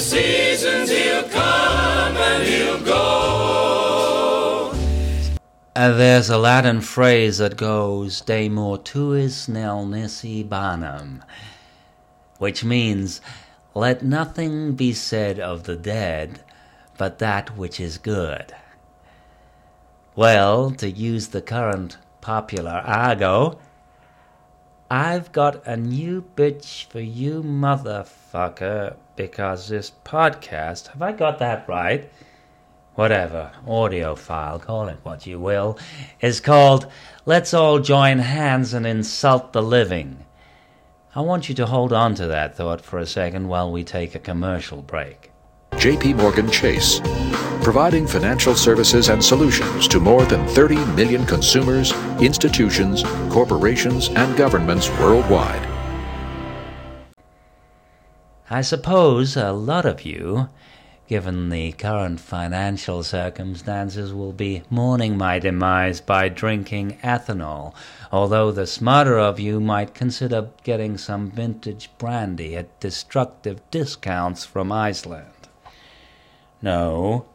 seasons he'll come and he'll go. Uh, there's a Latin phrase that goes De mortuis nil nisi bonum, which means let nothing be said of the dead but that which is good. Well, to use the current popular argot, I've got a new bitch for you, motherfucker, because this podcast, have I got that right? Whatever, audio file, call it what you will, is called Let's All Join Hands and Insult the Living. I want you to hold on to that thought for a second while we take a commercial break. JP Morgan Chase, providing financial services and solutions to more than 30 million consumers, institutions, corporations, and governments worldwide. I suppose a lot of you, given the current financial circumstances, will be mourning my demise by drinking ethanol, although the smarter of you might consider getting some vintage brandy at destructive discounts from Iceland. No,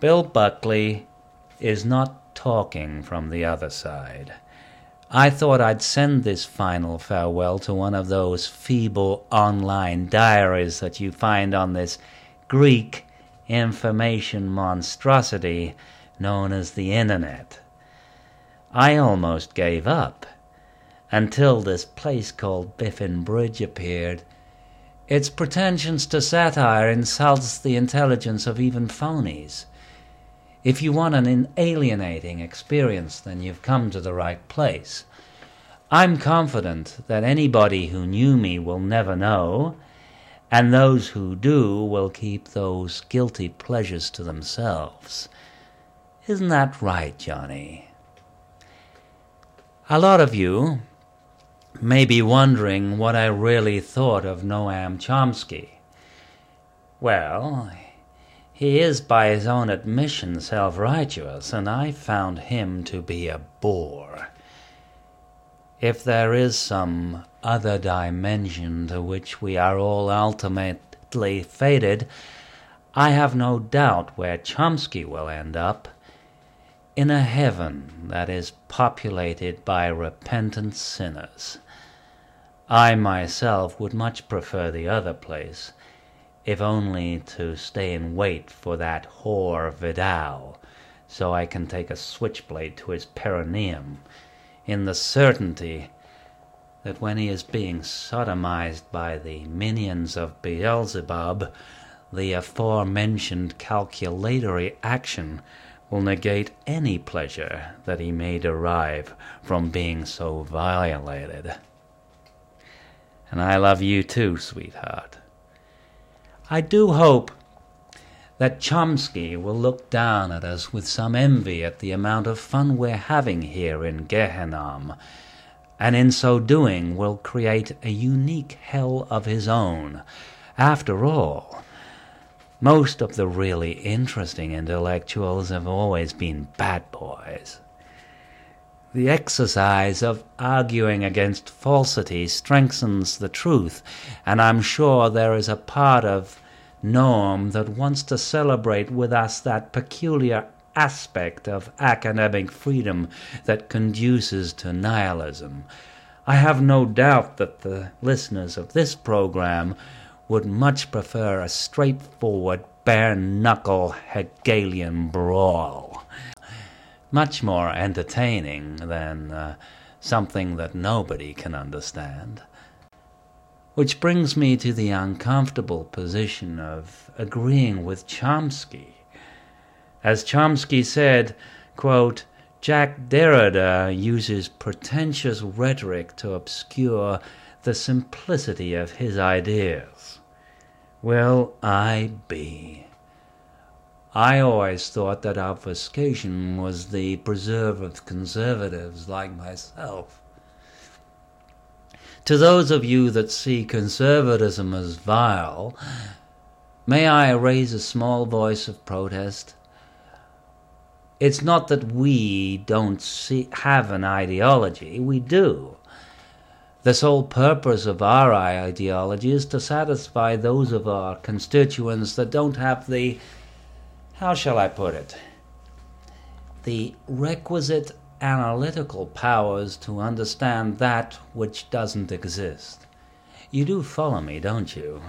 Bill Buckley is not talking from the other side. I thought I'd send this final farewell to one of those feeble online diaries that you find on this Greek information monstrosity known as the Internet. I almost gave up until this place called Biffin Bridge appeared its pretensions to satire insults the intelligence of even phonies. If you want an alienating experience, then you've come to the right place. I'm confident that anybody who knew me will never know, and those who do will keep those guilty pleasures to themselves. Isn't that right, Johnny? A lot of you, may be wondering what I really thought of Noam Chomsky. Well, he is by his own admission self righteous, and I found him to be a bore. If there is some other dimension to which we are all ultimately fated, I have no doubt where Chomsky will end up in a heaven that is populated by repentant sinners. I myself would much prefer the other place, if only to stay and wait for that whore Vidal, so I can take a switchblade to his perineum, in the certainty that when he is being sodomized by the minions of Beelzebub, the aforementioned calculatory action will negate any pleasure that he may derive from being so violated. And I love you too, sweetheart. I do hope that Chomsky will look down at us with some envy at the amount of fun we're having here in Gehenna, and in so doing will create a unique hell of his own. After all, most of the really interesting intellectuals have always been bad boys. The exercise of arguing against falsity strengthens the truth, and I'm sure there is a part of Noam that wants to celebrate with us that peculiar aspect of academic freedom that conduces to nihilism. I have no doubt that the listeners of this program would much prefer a straightforward, bare knuckle Hegelian brawl much more entertaining than uh, something that nobody can understand. Which brings me to the uncomfortable position of agreeing with Chomsky. As Chomsky said, quote, Jacques Derrida uses pretentious rhetoric to obscure the simplicity of his ideas. Well, I be. I always thought that obfuscation was the preserve of conservatives like myself. To those of you that see conservatism as vile, may I raise a small voice of protest? It's not that we don't see, have an ideology, we do. The sole purpose of our ideology is to satisfy those of our constituents that don't have the, how shall I put it, the requisite analytical powers to understand that which doesn't exist. You do follow me, don't you?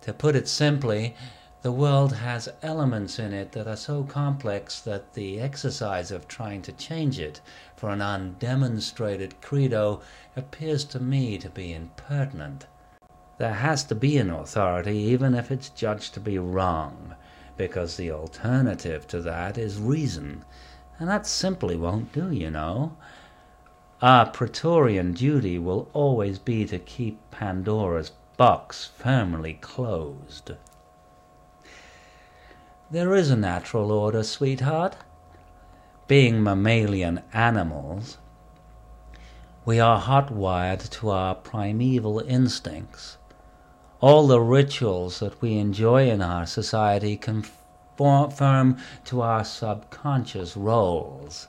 To put it simply, the world has elements in it that are so complex that the exercise of trying to change it for an undemonstrated credo appears to me to be impertinent. There has to be an authority, even if it's judged to be wrong, because the alternative to that is reason, and that simply won't do, you know. Our Praetorian duty will always be to keep Pandora's box firmly closed. There is a natural order, sweetheart. Being mammalian animals, we are hot wired to our primeval instincts. All the rituals that we enjoy in our society conform to our subconscious roles.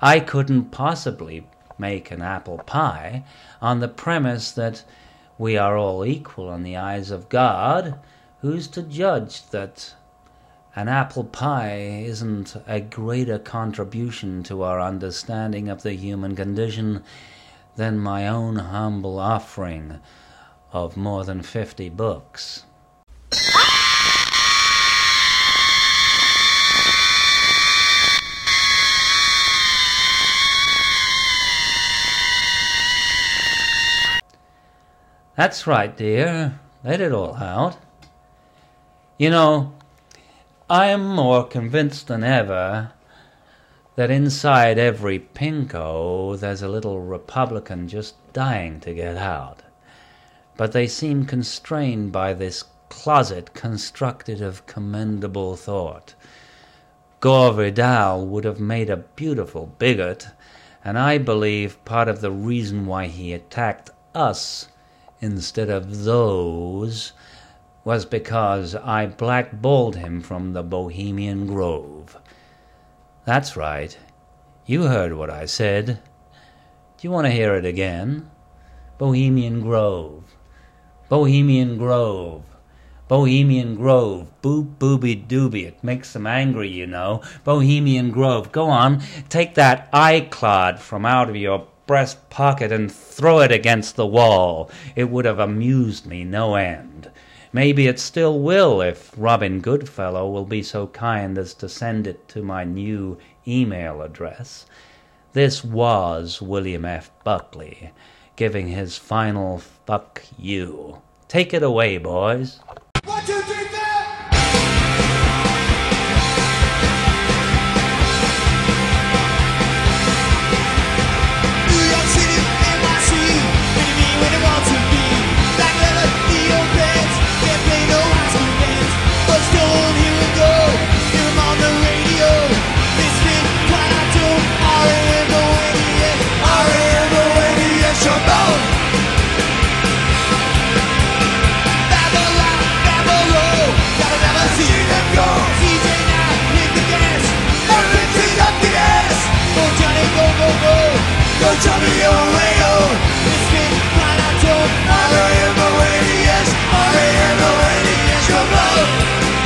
I couldn't possibly make an apple pie on the premise that we are all equal in the eyes of God. Who's to judge that an apple pie isn't a greater contribution to our understanding of the human condition than my own humble offering of more than 50 books. That's right, dear. Let it all out. You know, I am more convinced than ever that inside every pinko there's a little Republican just dying to get out. But they seem constrained by this closet constructed of commendable thought. Gore Vidal would have made a beautiful bigot, and I believe part of the reason why he attacked us instead of those was because I blackballed him from the Bohemian Grove. That's right. You heard what I said. Do you want to hear it again? Bohemian Grove. Bohemian Grove. Bohemian Grove. Boop booby dooby. It makes them angry, you know. Bohemian Grove. Go on. Take that iClod from out of your breast pocket and throw it against the wall. It would have amused me no end. Maybe it still will if Robin Goodfellow will be so kind as to send it to my new email address. This was William F. Buckley giving his final fuck you. Take it away, boys.